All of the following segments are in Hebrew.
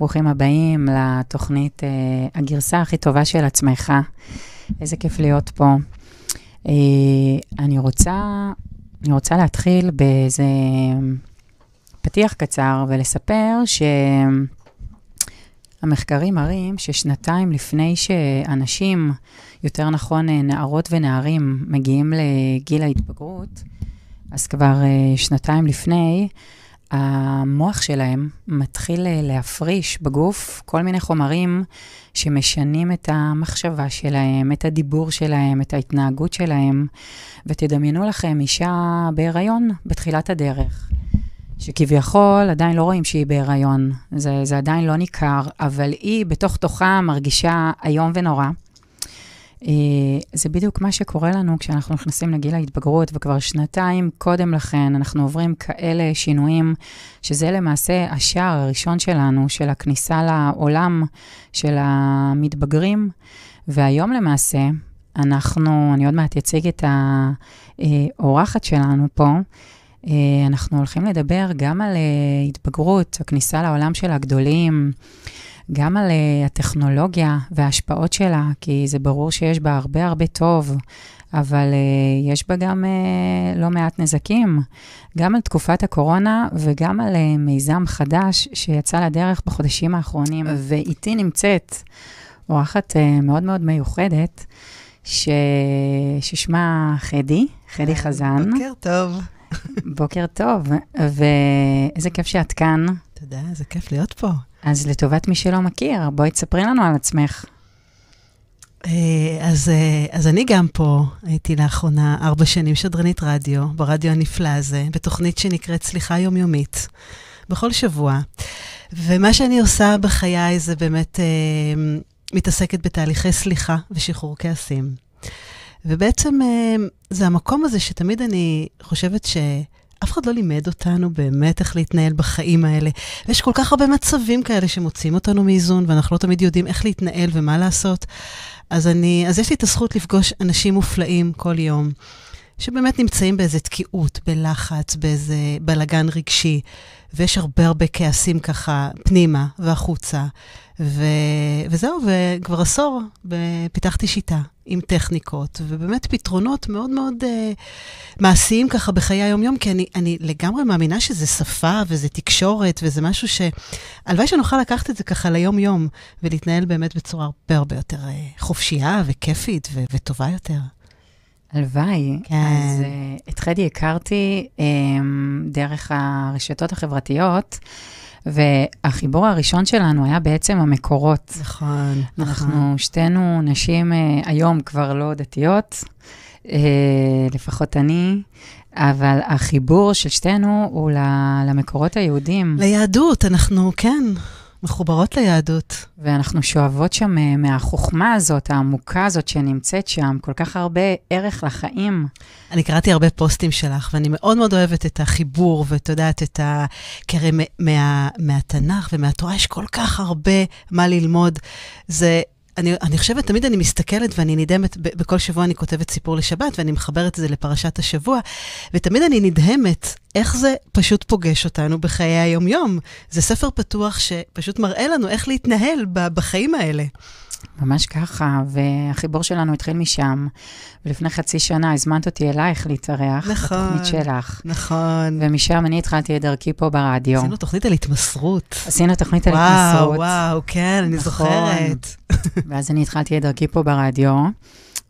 ברוכים הבאים לתוכנית uh, הגרסה הכי טובה של עצמך. איזה כיף להיות פה. Uh, אני רוצה, אני רוצה להתחיל באיזה פתיח קצר ולספר שהמחקרים מראים ששנתיים לפני שאנשים, יותר נכון נערות ונערים, מגיעים לגיל ההתבגרות, אז כבר uh, שנתיים לפני, המוח שלהם מתחיל אה, להפריש בגוף כל מיני חומרים שמשנים את המחשבה שלהם, את הדיבור שלהם, את ההתנהגות שלהם. ותדמיינו לכם אישה בהיריון בתחילת הדרך, שכביכול עדיין לא רואים שהיא בהיריון, זה, זה עדיין לא ניכר, אבל היא בתוך תוכה מרגישה איום ונורא. אה, זה בדיוק מה שקורה לנו כשאנחנו נכנסים לגיל ההתבגרות, וכבר שנתיים קודם לכן אנחנו עוברים כאלה שינויים, שזה למעשה השער הראשון שלנו, של הכניסה לעולם של המתבגרים. והיום למעשה, אנחנו, אני עוד מעט אציג את האורחת שלנו פה, אה, אנחנו הולכים לדבר גם על אה, התבגרות, הכניסה לעולם של הגדולים. גם על uh, הטכנולוגיה וההשפעות שלה, כי זה ברור שיש בה הרבה הרבה טוב, אבל uh, יש בה גם uh, לא מעט נזקים, גם על תקופת הקורונה וגם על מיזם חדש שיצא לדרך בחודשים האחרונים. ואיתי נמצאת אורחת מאוד מאוד מיוחדת, ש... ששמה חדי, חדי חזן. בוקר טוב. בוקר טוב, ואיזה כיף שאת כאן. תודה, איזה כיף להיות פה. אז לטובת מי שלא מכיר, בואי תספרי לנו על עצמך. אה, אז, אה, אז אני גם פה, הייתי לאחרונה ארבע שנים שדרנית רדיו, ברדיו הנפלא הזה, בתוכנית שנקראת סליחה יומיומית, בכל שבוע. ומה שאני עושה בחיי זה באמת אה, מתעסקת בתהליכי סליחה ושחרור כעסים. ובעצם אה, זה המקום הזה שתמיד אני חושבת ש... אף אחד לא לימד אותנו באמת איך להתנהל בחיים האלה. ויש כל כך הרבה מצבים כאלה שמוצאים אותנו מאיזון, ואנחנו לא תמיד יודעים איך להתנהל ומה לעשות. אז, אני, אז יש לי את הזכות לפגוש אנשים מופלאים כל יום, שבאמת נמצאים באיזה תקיעות, בלחץ, באיזה בלגן רגשי, ויש הרבה הרבה כעסים ככה פנימה והחוצה. ו... וזהו, וכבר עשור פיתחתי שיטה עם טכניקות, ובאמת פתרונות מאוד מאוד uh, מעשיים ככה בחיי היום-יום, כי אני, אני לגמרי מאמינה שזה שפה וזה תקשורת וזה משהו שהלוואי שנוכל לקחת את זה ככה ליום-יום, ולהתנהל באמת בצורה הרבה הרבה יותר uh, חופשייה וכיפית ו- וטובה יותר. הלוואי. כן. אז uh, את חדי הכרתי um, דרך הרשתות החברתיות. והחיבור הראשון שלנו היה בעצם המקורות. נכון, אנחנו נכון. שתינו נשים uh, היום כבר לא דתיות, uh, לפחות אני, אבל החיבור של שתינו הוא למקורות היהודים. ליהדות, אנחנו, כן. מחוברות ליהדות. ואנחנו שואבות שם אה, מהחוכמה הזאת, העמוקה הזאת שנמצאת שם, כל כך הרבה ערך לחיים. אני קראתי הרבה פוסטים שלך, ואני מאוד מאוד אוהבת את החיבור, ואת יודעת, את ה... כי הרי מה, מהתנ"ך ומהתורה יש כל כך הרבה מה ללמוד. זה... אני, אני חושבת, תמיד אני מסתכלת ואני נדהמת, בכל שבוע אני כותבת סיפור לשבת ואני מחברת את זה לפרשת השבוע, ותמיד אני נדהמת איך זה פשוט פוגש אותנו בחיי היום-יום. זה ספר פתוח שפשוט מראה לנו איך להתנהל בחיים האלה. ממש ככה, והחיבור שלנו התחיל משם. ולפני חצי שנה הזמנת אותי אלייך להתארח, נכון, בתוכנית שלך. נכון. ומשם אני התחלתי את דרכי פה ברדיו. עשינו תוכנית על התמסרות. עשינו תוכנית וואו, על התמסרות. וואו, וואו, כן, אני נכון. זוכרת. ואז אני התחלתי את דרכי פה ברדיו.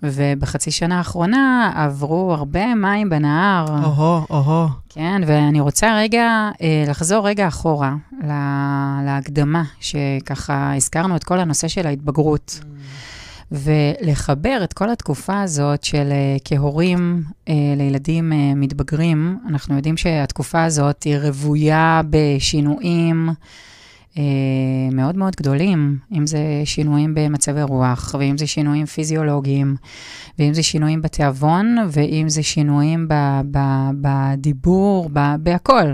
ובחצי שנה האחרונה עברו הרבה מים בנהר. או-הו, או-הו. כן, ואני רוצה רגע אה, לחזור רגע אחורה לה, להקדמה, שככה הזכרנו את כל הנושא של ההתבגרות. Mm. ולחבר את כל התקופה הזאת של אה, כהורים אה, לילדים מתבגרים, אנחנו יודעים שהתקופה הזאת היא רוויה בשינויים. אה, מאוד מאוד גדולים, אם זה שינויים במצבי רוח, ואם זה שינויים פיזיולוגיים, ואם זה שינויים בתיאבון, ואם זה שינויים בדיבור, ב, בהכל.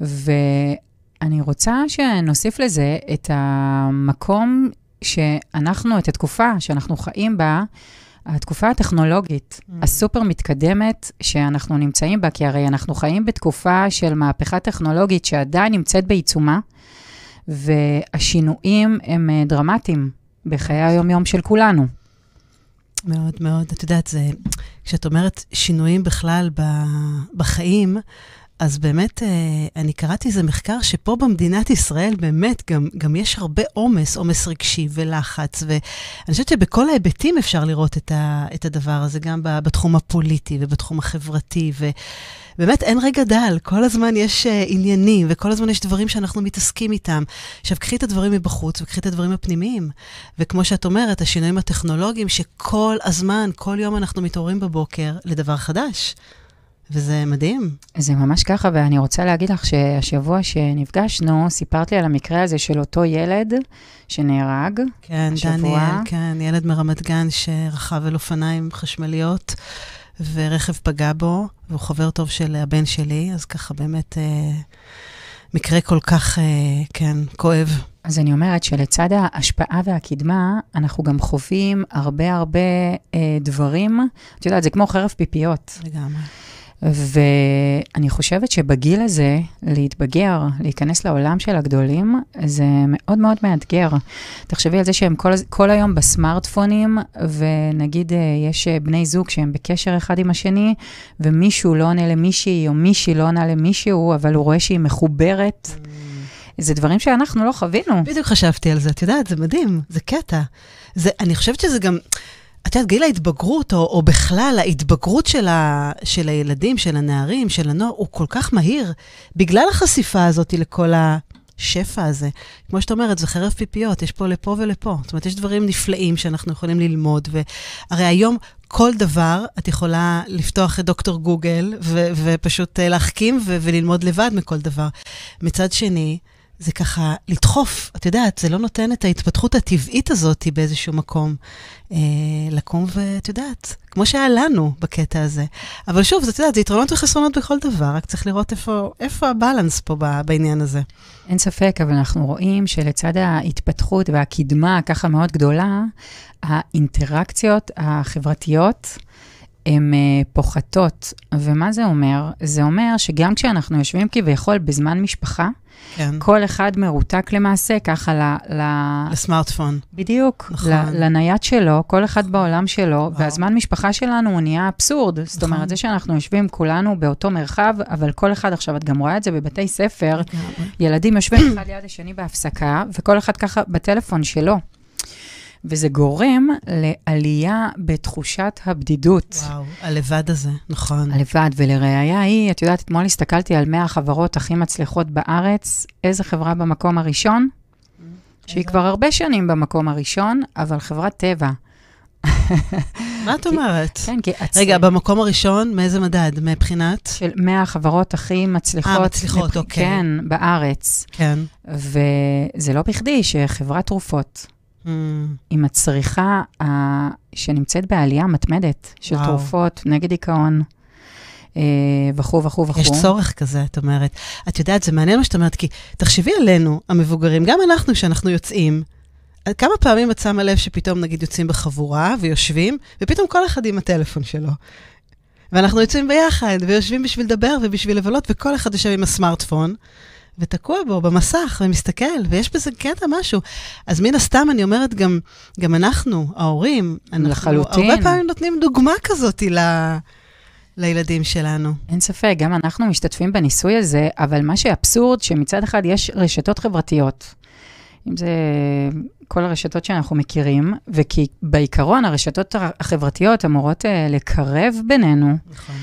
ואני רוצה שנוסיף לזה את המקום שאנחנו, את התקופה שאנחנו חיים בה, התקופה הטכנולוגית mm. הסופר מתקדמת שאנחנו נמצאים בה, כי הרי אנחנו חיים בתקופה של מהפכה טכנולוגית שעדיין נמצאת בעיצומה, והשינויים הם אה, דרמטיים בחיי היום-יום של כולנו. מאוד מאוד. את יודעת, זה, כשאת אומרת שינויים בכלל ב, בחיים, אז באמת, אה, אני קראתי איזה מחקר שפה במדינת ישראל באמת גם, גם יש הרבה עומס, עומס רגשי ולחץ, ואני חושבת שבכל ההיבטים אפשר לראות את, ה, את הדבר הזה, גם בתחום הפוליטי ובתחום החברתי, ובאמת אין רגע דל, כל הזמן יש uh, עניינים, וכל הזמן יש דברים שאנחנו מתעסקים איתם. עכשיו, קחי את הדברים מבחוץ וקחי את הדברים הפנימיים. וכמו שאת אומרת, השינויים הטכנולוגיים, שכל הזמן, כל יום אנחנו מתעוררים בבוקר לדבר חדש. וזה מדהים. זה ממש ככה, ואני רוצה להגיד לך שהשבוע שנפגשנו, סיפרת לי על המקרה הזה של אותו ילד שנהרג. כן, השבוע. דניאל, כן, ילד מרמת גן שרכב על אופניים חשמליות, ורכב פגע בו, והוא חבר טוב של הבן שלי, אז ככה באמת אה, מקרה כל כך, אה, כן, כואב. אז אני אומרת שלצד ההשפעה והקדמה, אנחנו גם חווים הרבה הרבה אה, דברים. את יודעת, זה כמו חרב פיפיות. לגמרי. ואני חושבת שבגיל הזה, להתבגר, להיכנס לעולם של הגדולים, זה מאוד מאוד מאתגר. תחשבי על זה שהם כל, כל היום בסמארטפונים, ונגיד אה, יש אה, בני זוג שהם בקשר אחד עם השני, ומישהו לא עונה למישהי, או מישהי לא עונה למישהו, אבל הוא רואה שהיא מחוברת. זה דברים שאנחנו לא חווינו. בדיוק חשבתי על זה, את יודעת, זה מדהים, זה קטע. זה, אני חושבת שזה גם... את יודעת, גיל ההתבגרות, או, או בכלל ההתבגרות של, ה, של הילדים, של הנערים, של הנוער, הוא כל כך מהיר, בגלל החשיפה הזאת לכל השפע הזה. כמו שאת אומרת, זה חרב פיפיות, יש פה לפה ולפה. זאת אומרת, יש דברים נפלאים שאנחנו יכולים ללמוד, והרי היום כל דבר, את יכולה לפתוח את דוקטור גוגל, ו, ופשוט אה, להחכים ו, וללמוד לבד מכל דבר. מצד שני, זה ככה לדחוף, את יודעת, זה לא נותן את ההתפתחות הטבעית הזאת באיזשהו מקום. אה, לקום ואת יודעת, כמו שהיה לנו בקטע הזה. אבל שוב, את יודעת, זה יתרונות וחסרונות בכל דבר, רק צריך לראות איפה, איפה הבלנס פה בעניין הזה. אין ספק, אבל אנחנו רואים שלצד ההתפתחות והקדמה הככה מאוד גדולה, האינטראקציות החברתיות, הן uh, פוחתות. ומה זה אומר? זה אומר שגם כשאנחנו יושבים כביכול בזמן משפחה, כן. כל אחד מרותק למעשה, ככה ל... ל... לסמארטפון. בדיוק. נכון. ל, לנייד שלו, כל אחד בעולם שלו, וואו. והזמן משפחה שלנו הוא נהיה אבסורד. נכון. זאת אומרת, זה שאנחנו יושבים כולנו באותו מרחב, אבל כל אחד, עכשיו, את גם רואה את זה בבתי ספר, ילדים יושבים אחד ליד השני בהפסקה, וכל אחד ככה בטלפון שלו. וזה גורם לעלייה בתחושת הבדידות. וואו, הלבד הזה, נכון. הלבד, ולראיה היא, את יודעת, אתמול הסתכלתי על 100 החברות הכי מצליחות בארץ, איזה חברה במקום הראשון? שהיא כבר הרבה שנים במקום הראשון, אבל חברת טבע. מה את אומרת? כן, כי... רגע, במקום הראשון, מאיזה מדד? מבחינת? של 100 החברות הכי מצליחות. אה, מצליחות, אוקיי. כן, בארץ. כן. וזה לא בכדי שחברת תרופות mm. עם הצריכה ה... שנמצאת בעלייה מתמדת של וואו. תרופות נגד דיכאון. אה, וכו' וכו' וכו'. יש צורך כזה, את אומרת. את יודעת, זה מעניין מה שאת אומרת, כי תחשבי עלינו, המבוגרים, גם אנחנו, כשאנחנו יוצאים, כמה פעמים את שמה לב שפתאום, נגיד, יוצאים בחבורה ויושבים, ופתאום כל אחד עם הטלפון שלו. ואנחנו יוצאים ביחד, ויושבים בשביל לדבר ובשביל לבלות, וכל אחד יושב עם הסמארטפון. ותקוע בו במסך ומסתכל, ויש בזה קטע משהו. אז מן הסתם, אני אומרת, גם, גם אנחנו, ההורים, אנחנו לחלוטין. הרבה פעמים נותנים דוגמה כזאת ל... לילדים שלנו. אין ספק, גם אנחנו משתתפים בניסוי הזה, אבל מה שאבסורד, שמצד אחד יש רשתות חברתיות. אם זה כל הרשתות שאנחנו מכירים, וכי בעיקרון הרשתות החברתיות אמורות uh, לקרב בינינו. נכון.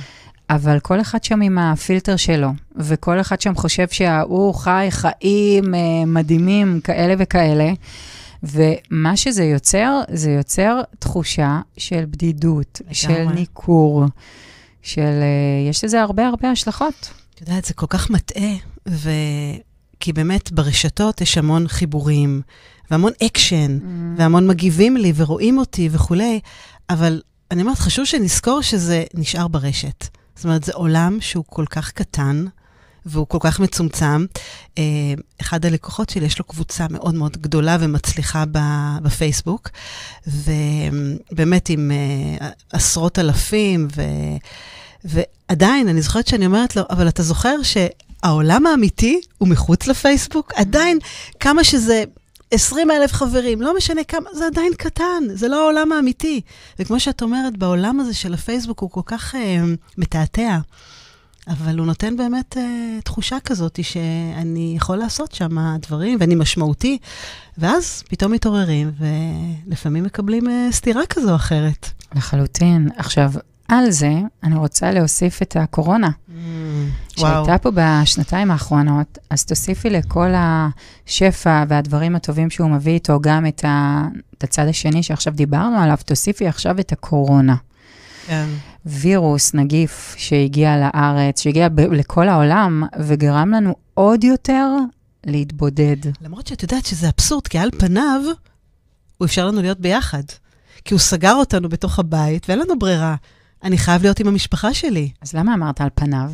אבל כל אחד שם עם הפילטר שלו, וכל אחד שם חושב שההוא חי חיים אה, מדהימים כאלה וכאלה. ומה שזה יוצר, זה יוצר תחושה של בדידות, לגמרי. של ניכור, של... אה, יש לזה הרבה הרבה השלכות. את יודעת, זה כל כך מטעה, ו... כי באמת ברשתות יש המון חיבורים, והמון אקשן, mm. והמון מגיבים לי ורואים אותי וכולי, אבל אני אומרת, חשוב שנזכור שזה נשאר ברשת. זאת אומרת, זה עולם שהוא כל כך קטן, והוא כל כך מצומצם. אה, אחד הלקוחות שלי, יש לו קבוצה מאוד מאוד גדולה ומצליחה בפייסבוק, ובאמת עם אה, עשרות אלפים, ו... ועדיין, אני זוכרת שאני אומרת לו, אבל אתה זוכר ש... העולם האמיתי הוא מחוץ לפייסבוק. עדיין, כמה שזה 20 אלף חברים, לא משנה כמה, זה עדיין קטן, זה לא העולם האמיתי. וכמו שאת אומרת, בעולם הזה של הפייסבוק הוא כל כך אה, מתעתע, אבל הוא נותן באמת אה, תחושה כזאת שאני יכול לעשות שם דברים, ואני משמעותי, ואז פתאום מתעוררים, ולפעמים מקבלים אה, סתירה כזו או אחרת. לחלוטין. עכשיו, על זה, אני רוצה להוסיף את הקורונה. Mm, שהייתה וואו. פה בשנתיים האחרונות, אז תוסיפי לכל השפע והדברים הטובים שהוא מביא איתו גם את, ה, את הצד השני שעכשיו דיברנו עליו, תוסיפי עכשיו את הקורונה. כן. וירוס, נגיף שהגיע לארץ, שהגיע ב- לכל העולם, וגרם לנו עוד יותר להתבודד. למרות שאת יודעת שזה אבסורד, כי על פניו, הוא אפשר לנו להיות ביחד. כי הוא סגר אותנו בתוך הבית, ואין לנו ברירה. אני חייב להיות עם המשפחה שלי. אז למה אמרת על פניו?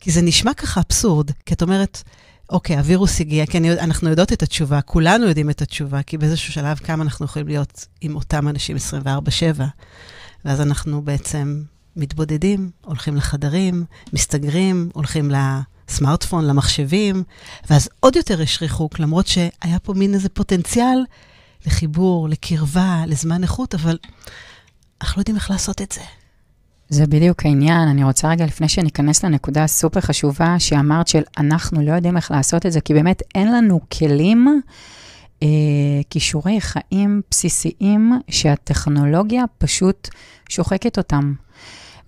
כי זה נשמע ככה אבסורד, כי את אומרת, אוקיי, הווירוס הגיע, כי אני, אנחנו יודעות את התשובה, כולנו יודעים את התשובה, כי באיזשהו שלב כמה אנחנו יכולים להיות עם אותם אנשים 24-7. ואז אנחנו בעצם מתבודדים, הולכים לחדרים, מסתגרים, הולכים לסמארטפון, למחשבים, ואז עוד יותר יש ריחוק, למרות שהיה פה מין איזה פוטנציאל לחיבור, לקרבה, לזמן איכות, אבל אנחנו לא יודעים איך לעשות את זה. זה בדיוק העניין. אני רוצה רגע, לפני שניכנס לנקודה הסופר חשובה שאמרת של אנחנו לא יודעים איך לעשות את זה, כי באמת אין לנו כלים, אה, כישורי חיים בסיסיים שהטכנולוגיה פשוט שוחקת אותם.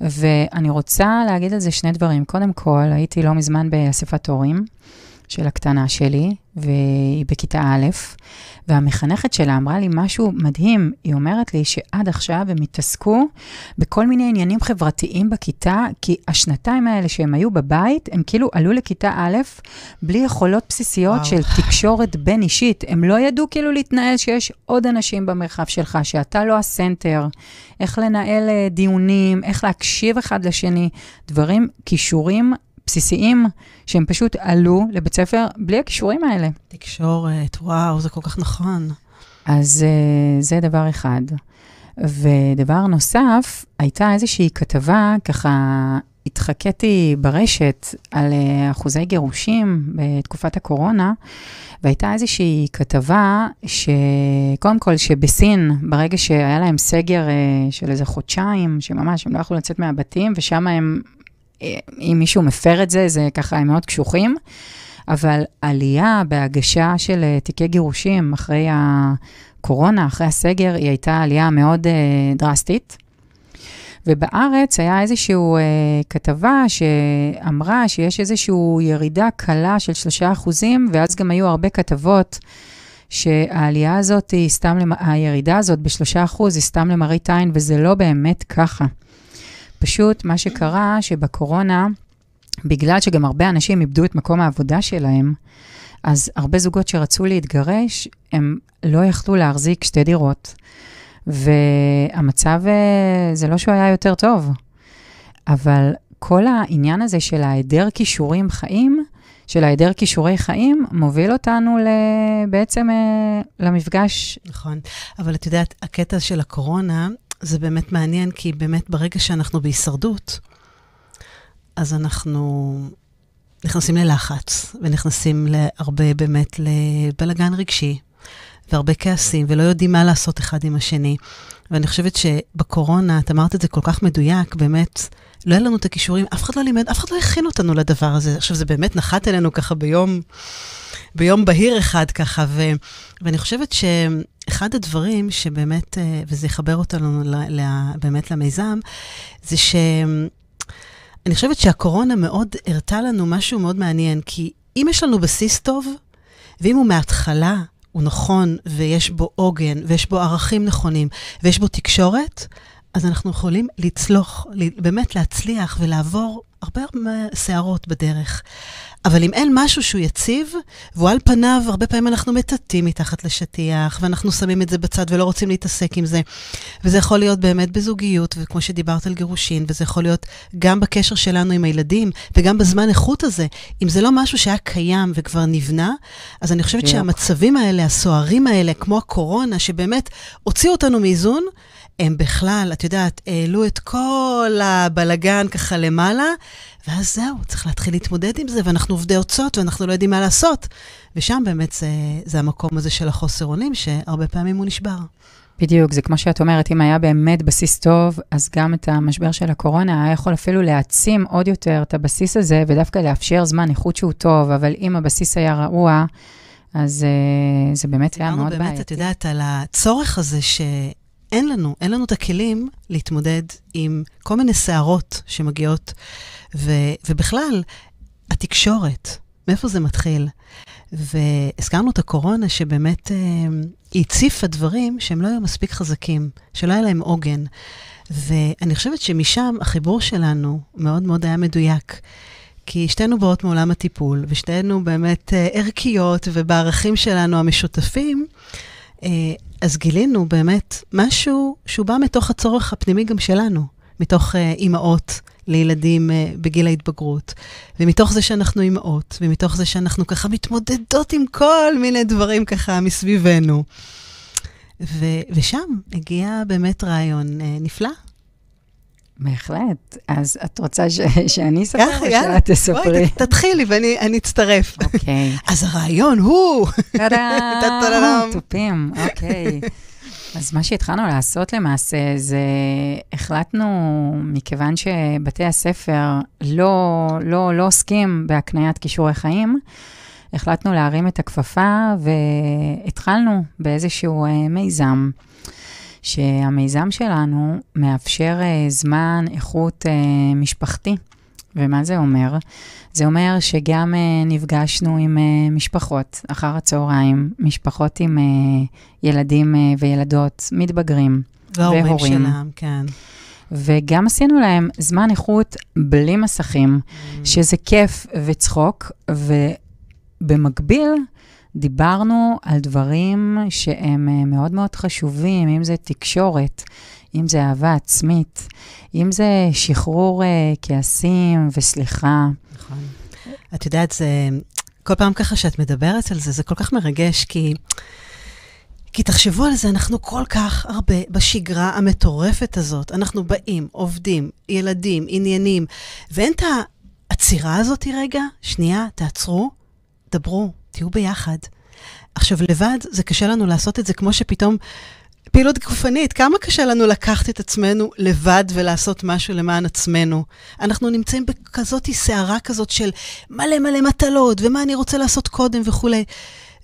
ואני רוצה להגיד על זה שני דברים. קודם כל, הייתי לא מזמן באספת הורים של הקטנה שלי, והיא בכיתה א', והמחנכת שלה אמרה לי משהו מדהים. היא אומרת לי שעד עכשיו הם התעסקו בכל מיני עניינים חברתיים בכיתה, כי השנתיים האלה שהם היו בבית, הם כאילו עלו לכיתה א', בלי יכולות בסיסיות וואו. של תקשורת בין-אישית. הם לא ידעו כאילו להתנהל שיש עוד אנשים במרחב שלך, שאתה לא הסנטר, איך לנהל אה, דיונים, איך להקשיב אחד לשני, דברים, כישורים בסיסיים, שהם פשוט עלו לבית ספר בלי הכישורים האלה. תקשורת, וואו, זה כל כך נכון. אז uh, זה דבר אחד. ודבר נוסף, הייתה איזושהי כתבה, ככה התחקיתי ברשת על uh, אחוזי גירושים בתקופת הקורונה, והייתה איזושהי כתבה שקודם כל, שבסין, ברגע שהיה להם סגר uh, של איזה חודשיים, שממש הם לא יכלו לצאת מהבתים, ושם הם אם מישהו מפר את זה, זה ככה, הם מאוד קשוחים. אבל עלייה בהגשה של אה, תיקי גירושים אחרי הקורונה, אחרי הסגר, היא הייתה עלייה מאוד uh, דרסטית. ובארץ היה איזושהי uh, כתבה שאמרה שיש איזושהי ירידה קלה של 3%, ואז גם היו הרבה כתבות שהעלייה הזאת היא סתם, הירידה הזאת ב-3% היא סתם למראית עין, וזה לא באמת ככה. פשוט מה שקרה, שבקורונה, בגלל שגם הרבה אנשים איבדו את מקום העבודה שלהם, אז הרבה זוגות שרצו להתגרש, הם לא יכלו להחזיק שתי דירות. והמצב, אה, זה לא שהוא היה יותר טוב, אבל כל העניין הזה של ההיעדר כישורים חיים, של ההיעדר כישורי חיים, מוביל אותנו בעצם אה, למפגש. נכון, אבל את יודעת, הקטע של הקורונה, זה באמת מעניין, כי באמת ברגע שאנחנו בהישרדות, אז אנחנו נכנסים ללחץ, ונכנסים להרבה באמת לבלגן רגשי, והרבה כעסים, ולא יודעים מה לעשות אחד עם השני. ואני חושבת שבקורונה, את אמרת את זה כל כך מדויק, באמת, לא היה לנו את הכישורים, אף אחד לא לימד, אף אחד לא הכין אותנו לדבר הזה. עכשיו, זה באמת נחת אלינו ככה ביום, ביום בהיר אחד ככה, ו, ואני חושבת שאחד הדברים שבאמת, אה, וזה יחבר אותנו באמת למיזם, זה ש... אני חושבת שהקורונה מאוד הראתה לנו משהו מאוד מעניין, כי אם יש לנו בסיס טוב, ואם הוא מההתחלה, הוא נכון, ויש בו עוגן, ויש בו ערכים נכונים, ויש בו תקשורת, אז אנחנו יכולים לצלוח, באמת להצליח ולעבור הרבה שערות בדרך. אבל אם אין משהו שהוא יציב, והוא על פניו, הרבה פעמים אנחנו מטאטאים מתחת לשטיח, ואנחנו שמים את זה בצד ולא רוצים להתעסק עם זה. וזה יכול להיות באמת בזוגיות, וכמו שדיברת על גירושין, וזה יכול להיות גם בקשר שלנו עם הילדים, וגם בזמן איכות הזה. אם זה לא משהו שהיה קיים וכבר נבנה, אז אני חושבת שהמצבים האלה, הסוערים האלה, כמו הקורונה, שבאמת הוציאו אותנו מאיזון, הם בכלל, את יודעת, העלו את כל הבלגן ככה למעלה, ואז זהו, צריך להתחיל להתמודד עם זה, ואנחנו עובדי אוצות, ואנחנו לא יודעים מה לעשות. ושם באמת זה, זה המקום הזה של החוסר אונים, שהרבה פעמים הוא נשבר. בדיוק, זה כמו שאת אומרת, אם היה באמת בסיס טוב, אז גם את המשבר של הקורונה היה יכול אפילו להעצים עוד יותר את הבסיס הזה, ודווקא לאפשר זמן איכות שהוא טוב, אבל אם הבסיס היה רעוע, אז uh, זה באמת היה מאוד בעייתי. באמת, את יודעת, על הצורך הזה שאין לנו, אין לנו את הכלים להתמודד עם כל מיני סערות שמגיעות, ו, ובכלל, התקשורת, מאיפה זה מתחיל? והזכרנו את הקורונה, שבאמת אה, היא הציפה דברים שהם לא היו מספיק חזקים, שלא היה להם עוגן. ואני חושבת שמשם החיבור שלנו מאוד מאוד היה מדויק. כי שתינו באות מעולם הטיפול, ושתינו באמת אה, ערכיות, ובערכים שלנו המשותפים, אז גילינו באמת משהו שהוא בא מתוך הצורך הפנימי גם שלנו, מתוך אה, אימהות לילדים uh, בגיל ההתבגרות. ומתוך זה שאנחנו אימהות, ומתוך זה שאנחנו ככה מתמודדות עם כל מיני דברים ככה מסביבנו. ו- ושם הגיע באמת רעיון נפלא. בהחלט. אז את רוצה ש- שאני אספר או שאת תספרי? בואי, תתחילי ואני אצטרף. אוקיי. אז הרעיון הוא... טה-דה! תופים, אוקיי. אז מה שהתחלנו לעשות למעשה, זה החלטנו, מכיוון שבתי הספר לא, לא, לא עוסקים בהקניית כישורי חיים, החלטנו להרים את הכפפה והתחלנו באיזשהו מיזם, שהמיזם שלנו מאפשר אה, זמן איכות אה, משפחתי. ומה זה אומר? זה אומר שגם uh, נפגשנו עם uh, משפחות אחר הצהריים, משפחות עם uh, ילדים uh, וילדות מתבגרים והורים. והורים שלהם, כן. וגם עשינו להם זמן איכות בלי מסכים, mm. שזה כיף וצחוק, ובמקביל דיברנו על דברים שהם מאוד מאוד חשובים, אם זה תקשורת, אם זה אהבה עצמית, אם זה שחרור uh, כעסים וסליחה. נכון. את יודעת, זה... כל פעם ככה שאת מדברת על זה, זה כל כך מרגש, כי... כי תחשבו על זה, אנחנו כל כך הרבה בשגרה המטורפת הזאת. אנחנו באים, עובדים, ילדים, עניינים, ואין את העצירה הזאת רגע, שנייה, תעצרו, דברו, תהיו ביחד. עכשיו, לבד זה קשה לנו לעשות את זה כמו שפתאום פעילות גופנית, כמה קשה לנו לקחת את עצמנו לבד ולעשות משהו למען עצמנו. אנחנו נמצאים בכזאת סערה כזאת של מלא מלא מטלות, ומה אני רוצה לעשות קודם וכולי.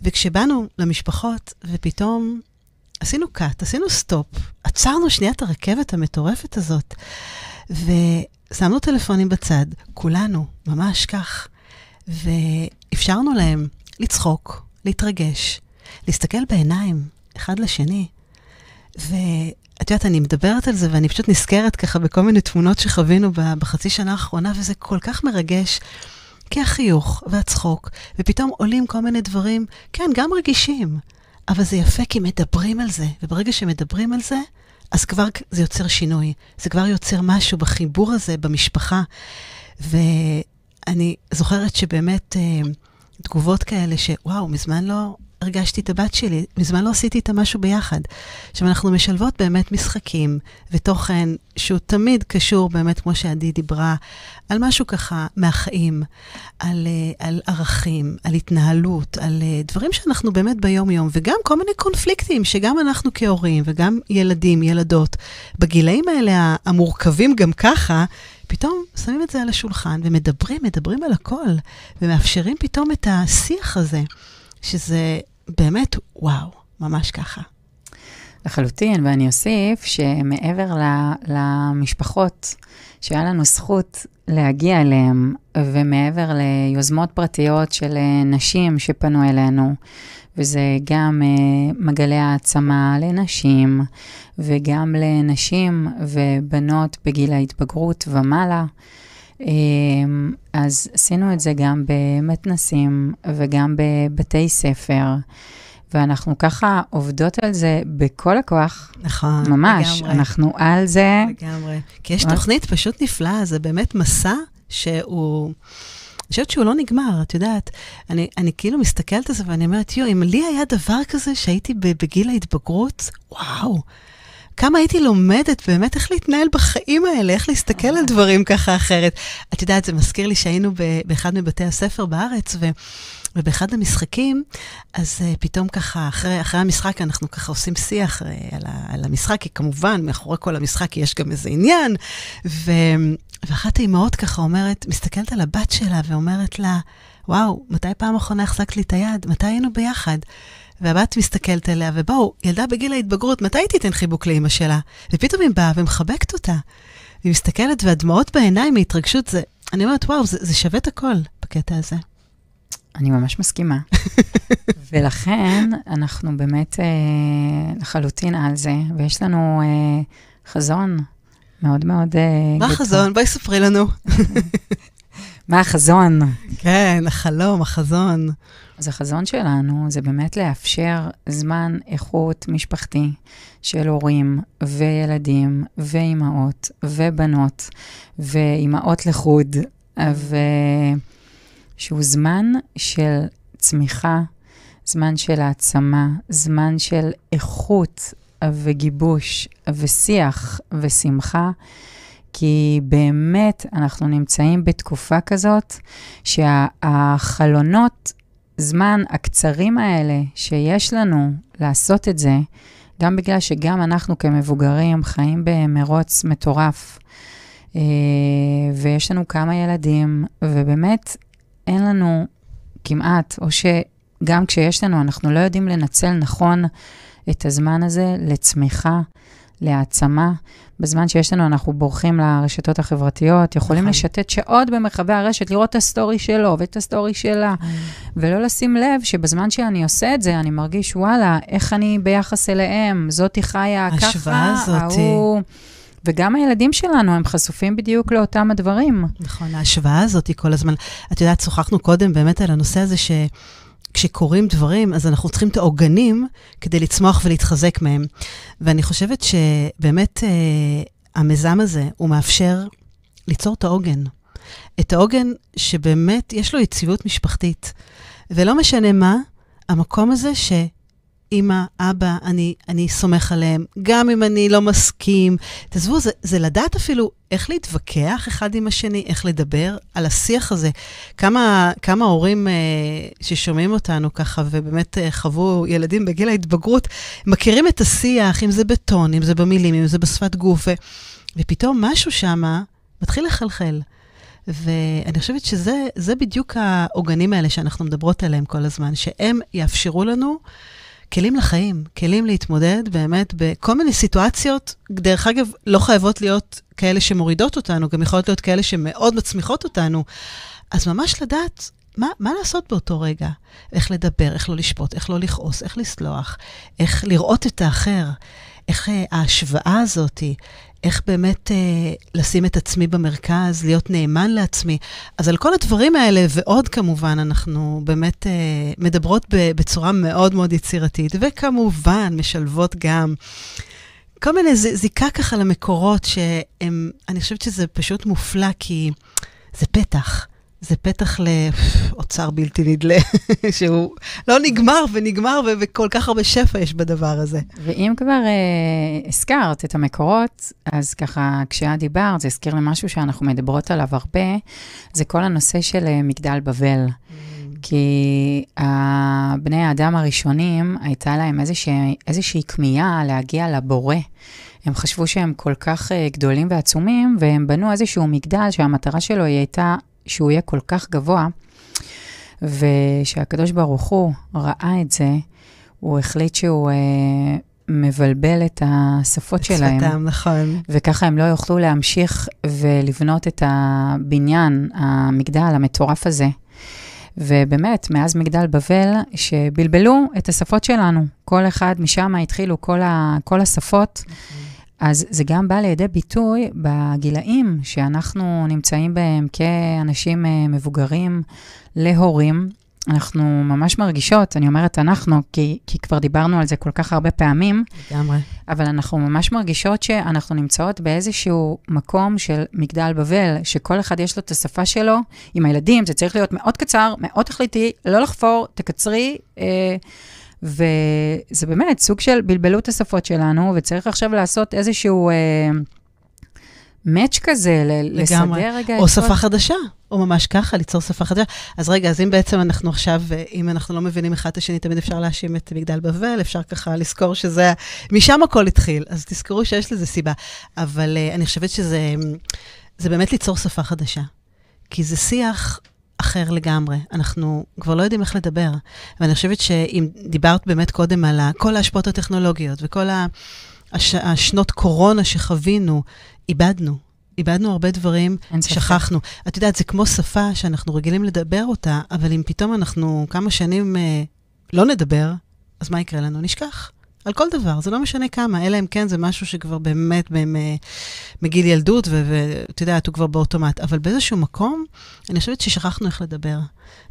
וכשבאנו למשפחות, ופתאום עשינו cut, עשינו סטופ, עצרנו שנייה את הרכבת המטורפת הזאת, ושמנו טלפונים בצד, כולנו, ממש כך, ואפשרנו להם לצחוק, להתרגש, להסתכל בעיניים אחד לשני. ואת יודעת, אני מדברת על זה ואני פשוט נזכרת ככה בכל מיני תמונות שחווינו בחצי שנה האחרונה, וזה כל כך מרגש. כי החיוך והצחוק, ופתאום עולים כל מיני דברים, כן, גם רגישים, אבל זה יפה כי מדברים על זה, וברגע שמדברים על זה, אז כבר זה יוצר שינוי. זה כבר יוצר משהו בחיבור הזה, במשפחה. ואני זוכרת שבאמת אה, תגובות כאלה שוואו, מזמן לא הרגשתי את הבת שלי, מזמן לא עשיתי איתה משהו ביחד. עכשיו, אנחנו משלבות באמת משחקים ותוכן שהוא תמיד קשור, באמת, כמו שעדי דיברה, על משהו ככה מהחיים, על, אה, על ערכים, על התנהלות, על אה, דברים שאנחנו באמת ביום-יום, וגם כל מיני קונפליקטים שגם אנחנו כהורים וגם ילדים, ילדות, בגילאים האלה המורכבים גם ככה, פתאום שמים את זה על השולחן ומדברים, מדברים על הכל, ומאפשרים פתאום את השיח הזה. שזה באמת וואו, ממש ככה. לחלוטין, ואני אוסיף שמעבר למשפחות שהיה לנו זכות להגיע אליהן, ומעבר ליוזמות פרטיות של אה, נשים שפנו אלינו, וזה גם uh, מגלי העצמה לנשים, וגם לנשים ובנות בגיל ההתבגרות ומעלה. אמ, אז עשינו את זה גם במתנסים וגם בבתי ספר. ואנחנו ככה עובדות על זה בכל הכוח. נכון, ממש, לגמרי. אנחנו על זה. לגמרי. כי יש תוכנית פשוט נפלאה, זה באמת מסע שהוא... אני חושבת שהוא לא נגמר, את יודעת. אני, אני כאילו מסתכלת על זה ואני אומרת, יו, אם לי היה דבר כזה שהייתי בגיל ההתבגרות, וואו. כמה הייתי לומדת באמת איך להתנהל בחיים האלה, איך להסתכל על דברים ככה אחרת. את יודעת, זה מזכיר לי שהיינו באחד מבתי הספר בארץ, ו... ובאחד המשחקים, אז uh, פתאום ככה, אחרי, אחרי המשחק, אנחנו ככה עושים שיח uh, על, ה, על המשחק, כי כמובן, מאחורי כל המשחק יש גם איזה עניין. ו, ואחת האימהות ככה אומרת, מסתכלת על הבת שלה ואומרת לה, וואו, מתי פעם אחרונה החזקת לי את היד? מתי היינו ביחד? והבת מסתכלת עליה, ובואו, ילדה בגיל ההתבגרות, מתי היא תיתן חיבוק לאימא שלה? ופתאום היא באה ומחבקת אותה. היא מסתכלת, והדמעות בעיניים מהתרגשות, זה, אני אומרת, וואו, זה, זה שווה את הכל בקטע הזה. אני ממש מסכימה. ולכן אנחנו באמת אה, לחלוטין על זה, ויש לנו אה, חזון מאוד מאוד אה. מה החזון? בואי ספרי לנו. מה החזון? כן, החלום, החזון. אז החזון שלנו זה באמת לאפשר זמן איכות משפחתי של הורים וילדים ואימהות ובנות ואימהות לחוד, ושהוא זמן של צמיחה, זמן של העצמה, זמן של איכות וגיבוש ושיח ושמחה. כי באמת אנחנו נמצאים בתקופה כזאת שהחלונות זמן הקצרים האלה שיש לנו לעשות את זה, גם בגלל שגם אנחנו כמבוגרים חיים במרוץ מטורף, אה, ויש לנו כמה ילדים, ובאמת אין לנו כמעט, או שגם כשיש לנו, אנחנו לא יודעים לנצל נכון את הזמן הזה לצמיחה, להעצמה. בזמן שיש לנו, אנחנו בורחים לרשתות החברתיות, יכולים נכון. לשוטט שעות במרחבי הרשת, לראות את הסטורי שלו ואת הסטורי שלה, ולא לשים לב שבזמן שאני עושה את זה, אני מרגיש, וואלה, איך אני ביחס אליהם, זאתי חיה ככה, זאתי. ההוא... וגם הילדים שלנו, הם חשופים בדיוק לאותם הדברים. נכון, ההשוואה הזאת היא כל הזמן. את יודעת, שוחחנו קודם באמת על הנושא הזה ש... כשקורים דברים, אז אנחנו צריכים את העוגנים כדי לצמוח ולהתחזק מהם. ואני חושבת שבאמת אה, המיזם הזה, הוא מאפשר ליצור את העוגן. את העוגן שבאמת יש לו יציבות משפחתית. ולא משנה מה, המקום הזה ש... אמא, אבא, אני, אני סומך עליהם, גם אם אני לא מסכים. תעזבו, זה, זה לדעת אפילו איך להתווכח אחד עם השני, איך לדבר על השיח הזה. כמה, כמה הורים אה, ששומעים אותנו ככה, ובאמת אה, חוו ילדים בגיל ההתבגרות, מכירים את השיח, אם זה בטון, אם זה במילים, אם זה בשפת גוף, ו, ופתאום משהו שם מתחיל לחלחל. ואני חושבת שזה בדיוק העוגנים האלה שאנחנו מדברות עליהם כל הזמן, שהם יאפשרו לנו כלים לחיים, כלים להתמודד באמת בכל מיני סיטואציות, דרך אגב, לא חייבות להיות כאלה שמורידות אותנו, גם יכולות להיות כאלה שמאוד מצמיחות אותנו. אז ממש לדעת מה, מה לעשות באותו רגע, איך לדבר, איך לא לשפוט, איך לא לכעוס, איך לסלוח, איך לראות את האחר, איך אה, ההשוואה הזאת, איך באמת אה, לשים את עצמי במרכז, להיות נאמן לעצמי. אז על כל הדברים האלה, ועוד כמובן, אנחנו באמת אה, מדברות בצורה מאוד מאוד יצירתית, וכמובן משלבות גם כל מיני זיקה ככה למקורות, שהם, אני חושבת שזה פשוט מופלא, כי זה פתח. זה פתח לאוצר בלתי נדלה, שהוא לא נגמר ונגמר, וכל כך הרבה שפע יש בדבר הזה. ואם כבר אה, הזכרת את המקורות, אז ככה, כשאת דיברת, זה הזכיר לי משהו שאנחנו מדברות עליו הרבה, זה כל הנושא של אה, מגדל בבל. Mm. כי בני האדם הראשונים, הייתה להם איזושהי, איזושהי כמיהה להגיע לבורא. הם חשבו שהם כל כך uh, גדולים ועצומים, והם בנו איזשהו מגדל שהמטרה שלו היא הייתה שהוא יהיה כל כך גבוה, ושהקדוש ברוך הוא ראה את זה, הוא החליט שהוא אה, מבלבל את השפות את שלהם. שפתם, נכון. וככה הם לא יוכלו להמשיך ולבנות את הבניין, המגדל המטורף הזה. ובאמת, מאז מגדל בבל, שבלבלו את השפות שלנו. כל אחד משם התחילו כל, ה, כל השפות. נכון. אז זה גם בא לידי ביטוי בגילאים שאנחנו נמצאים בהם כאנשים אה, מבוגרים להורים. אנחנו ממש מרגישות, אני אומרת אנחנו, כי, כי כבר דיברנו על זה כל כך הרבה פעמים. לגמרי. אבל אנחנו ממש מרגישות שאנחנו נמצאות באיזשהו מקום של מגדל בבל, שכל אחד יש לו את השפה שלו. עם הילדים זה צריך להיות מאוד קצר, מאוד תכליתי, לא לחפור, תקצרי. אה, וזה באמת סוג של בלבלו את השפות שלנו, וצריך עכשיו לעשות איזשהו... אה, מאץ' כזה, ל-. לסדר רגע או את שפה כל- חדשה, או ממש ככה, ליצור שפה חדשה. אז רגע, אז אם בעצם אנחנו עכשיו, אה, אם אנחנו לא מבינים אחד את השני, תמיד אפשר להאשים את מגדל בבל, אפשר ככה לזכור שזה, משם הכל התחיל. אז תזכרו שיש לזה סיבה. אבל uh, אני חושבת שזה זה באמת ליצור שפה חדשה. כי זה שיח אחר לגמרי. אנחנו כבר לא יודעים איך לדבר. ואני חושבת שאם דיברת באמת קודם על כל ההשפעות הטכנולוגיות וכל הש, השנות קורונה שחווינו, איבדנו. איבדנו הרבה דברים. שכחנו. את יודעת, זה כמו שפה שאנחנו רגילים לדבר אותה, אבל אם פתאום אנחנו כמה שנים אה, לא נדבר, אז מה יקרה לנו? נשכח. על כל דבר, זה לא משנה כמה, אלא אם כן זה משהו שכבר באמת במ- מגיל ילדות, ואת יודעת, הוא כבר באוטומט. אבל באיזשהו מקום, אני חושבת ששכחנו איך לדבר.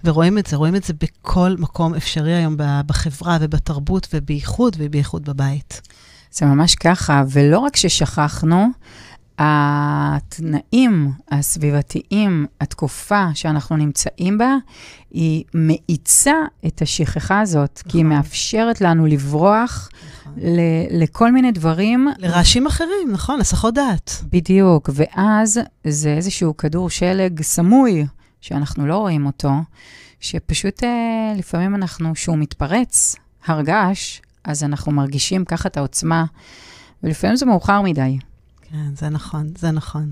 ורואים את זה, רואים את זה בכל מקום אפשרי היום בחברה ובתרבות, ובייחוד, ובייחוד בבית. זה ממש ככה, ולא רק ששכחנו, התנאים הסביבתיים, התקופה שאנחנו נמצאים בה, היא מאיצה את השכחה הזאת, כי היא נכון. מאפשרת לנו לברוח ל- לכל מיני דברים. לרעשים אחרים, נכון, הסחות דעת. בדיוק, ואז זה איזשהו כדור שלג סמוי, שאנחנו לא רואים אותו, שפשוט אה, לפעמים אנחנו, שהוא מתפרץ, הרגש, אז אנחנו מרגישים ככה את העוצמה, ולפעמים זה מאוחר מדי. כן, זה נכון, זה נכון.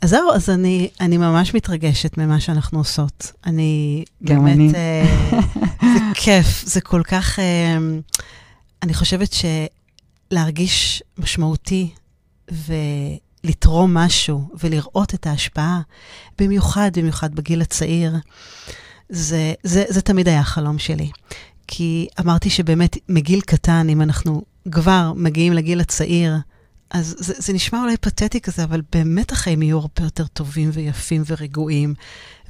אז זהו, אז אני, אני ממש מתרגשת ממה שאנחנו עושות. אני גם באמת, אני. אה, זה כיף, זה כל כך... אה, אני חושבת שלהרגיש משמעותי ולתרום משהו ולראות את ההשפעה, במיוחד, במיוחד בגיל הצעיר, זה, זה, זה תמיד היה החלום שלי. כי אמרתי שבאמת מגיל קטן, אם אנחנו כבר מגיעים לגיל הצעיר, אז זה, זה נשמע אולי פתטי כזה, אבל באמת החיים יהיו הרבה יותר טובים ויפים ורגועים,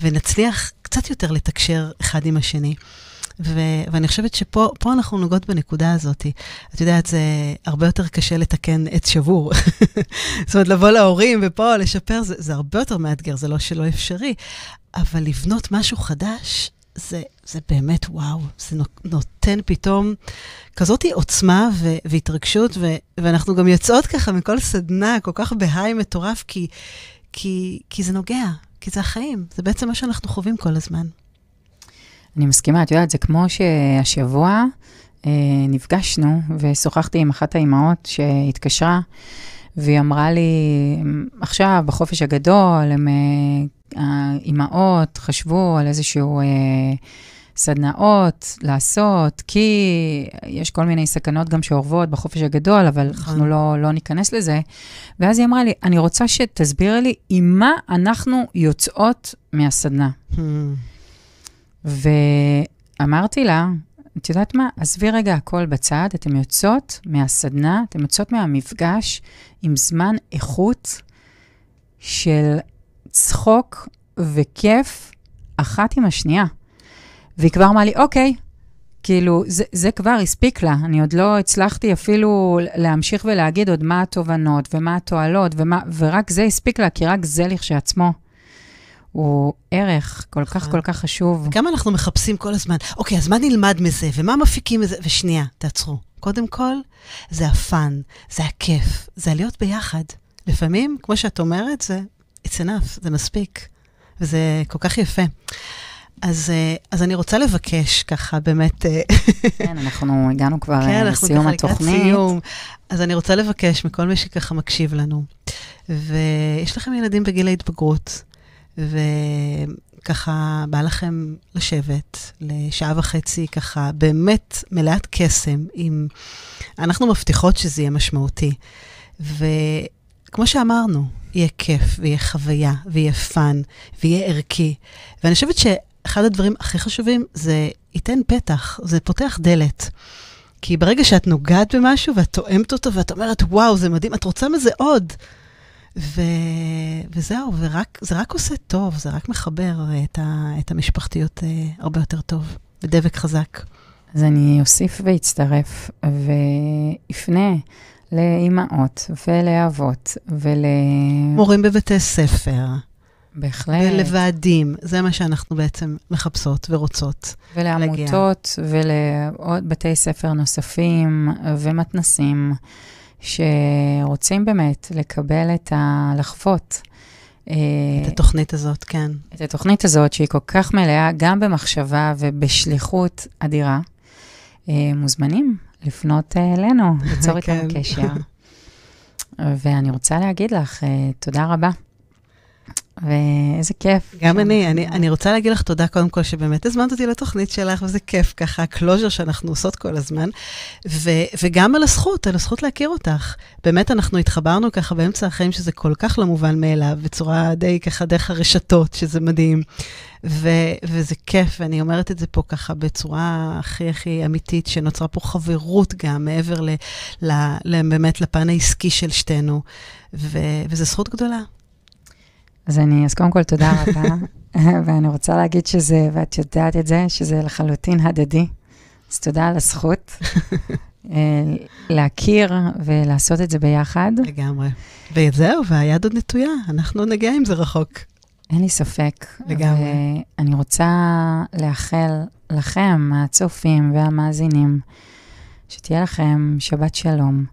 ונצליח קצת יותר לתקשר אחד עם השני. ו- ואני חושבת שפה פה אנחנו נוגעות בנקודה הזאת. את יודעת, זה הרבה יותר קשה לתקן עץ שבור. זאת אומרת, לבוא להורים ופה לשפר, זה, זה הרבה יותר מאתגר, זה לא שלא אפשרי. אבל לבנות משהו חדש, זה, זה באמת וואו, זה נות- נותן פתאום כזאת עוצמה ו- והתרגשות, ו- ואנחנו גם יוצאות ככה מכל סדנה כל כך בהיי מטורף, כי, כי, כי זה נוגע, כי זה החיים, זה בעצם מה שאנחנו חווים כל הזמן. אני מסכימה, את יודעת, זה כמו שהשבוע אה, נפגשנו ושוחחתי עם אחת האימהות שהתקשרה, והיא אמרה לי, עכשיו, בחופש הגדול, הם, אה, האימהות חשבו על איזשהו... אה, סדנאות לעשות, כי יש כל מיני סכנות גם שאורבות בחופש הגדול, אבל נכון. אנחנו לא, לא ניכנס לזה. ואז היא אמרה לי, אני רוצה שתסבירי לי עם מה אנחנו יוצאות מהסדנה. Hmm. ואמרתי לה, את יודעת מה? עזבי רגע הכל בצד, אתן יוצאות מהסדנה, אתן יוצאות מהמפגש עם זמן איכות של צחוק וכיף אחת עם השנייה. והיא כבר אמרה לי, אוקיי, כאילו, זה, זה כבר הספיק לה. אני עוד לא הצלחתי אפילו להמשיך ולהגיד עוד מה התובנות ומה התועלות, ומה, ורק זה הספיק לה, כי רק זה לכשעצמו הוא ערך כל כך נכון. כל כך חשוב. כמה אנחנו מחפשים כל הזמן, אוקיי, אז מה נלמד מזה, ומה מפיקים מזה? ושנייה, תעצרו. קודם כל, זה הפאן, זה הכיף, זה להיות ביחד. לפעמים, כמו שאת אומרת, זה it's enough, זה מספיק, וזה כל כך יפה. אז, אה, אז אני רוצה לבקש ככה באמת, אה, כן, אנחנו הגענו כבר כן, אה, אנחנו לסיום ככה לקראת התוכנית. סיום. אז אני רוצה לבקש מכל מי שככה מקשיב לנו, ויש לכם ילדים בגיל ההתבגרות, וככה בא לכם לשבת לשעה וחצי, ככה באמת מלאת קסם, עם... אנחנו מבטיחות שזה יהיה משמעותי. וכמו שאמרנו, יהיה כיף, ויהיה חוויה, ויהיה fun, ויהיה ערכי. ואני חושבת שאחד הדברים הכי חשובים זה ייתן פתח, זה פותח דלת. כי ברגע שאת נוגעת במשהו ואת טועמת אותו ואת אומרת, וואו, זה מדהים, את רוצה מזה עוד. ו... וזהו, ורק, זה רק עושה טוב, זה רק מחבר אה, את, ה... את המשפחתיות אה, הרבה יותר טוב, בדבק חזק. אז אני אוסיף ואצטרף, ויפנה לאימהות ולאבות ול... מורים בבתי ספר, בהחלט. ולוועדים, זה מה שאנחנו בעצם מחפשות ורוצות. ולעמותות, ולעוד בתי ספר נוספים, ומתנסים, שרוצים באמת לקבל את ה... לחוות. את התוכנית הזאת, כן. את התוכנית הזאת, שהיא כל כך מלאה, גם במחשבה ובשליחות אדירה. מוזמנים לפנות אלינו, ליצור איתנו כן. קשר. ואני רוצה להגיד לך, תודה רבה. ואיזה כיף. גם אני, אני, אני רוצה להגיד לך תודה קודם כל, שבאמת הזמנת אותי לתוכנית שלך, וזה כיף ככה, הקלוז'ר שאנחנו עושות כל הזמן, ו, וגם על הזכות, על הזכות להכיר אותך. באמת, אנחנו התחברנו ככה באמצע החיים, שזה כל כך לא מובן מאליו, בצורה די ככה דרך הרשתות, שזה מדהים. ו, וזה כיף, ואני אומרת את זה פה ככה בצורה הכי הכי אמיתית, שנוצרה פה חברות גם, מעבר ל, ל, ל, באמת לפן העסקי של שתינו, ו, וזו זכות גדולה. אז אני, אז קודם כל, תודה רבה. ואני רוצה להגיד שזה, ואת יודעת את זה, שזה לחלוטין הדדי. אז תודה על הזכות להכיר ולעשות את זה ביחד. לגמרי. וזהו, והיד עוד נטויה, אנחנו נגיע עם זה רחוק. אין לי ספק. לגמרי. ואני רוצה לאחל לכם, הצופים והמאזינים, שתהיה לכם שבת שלום.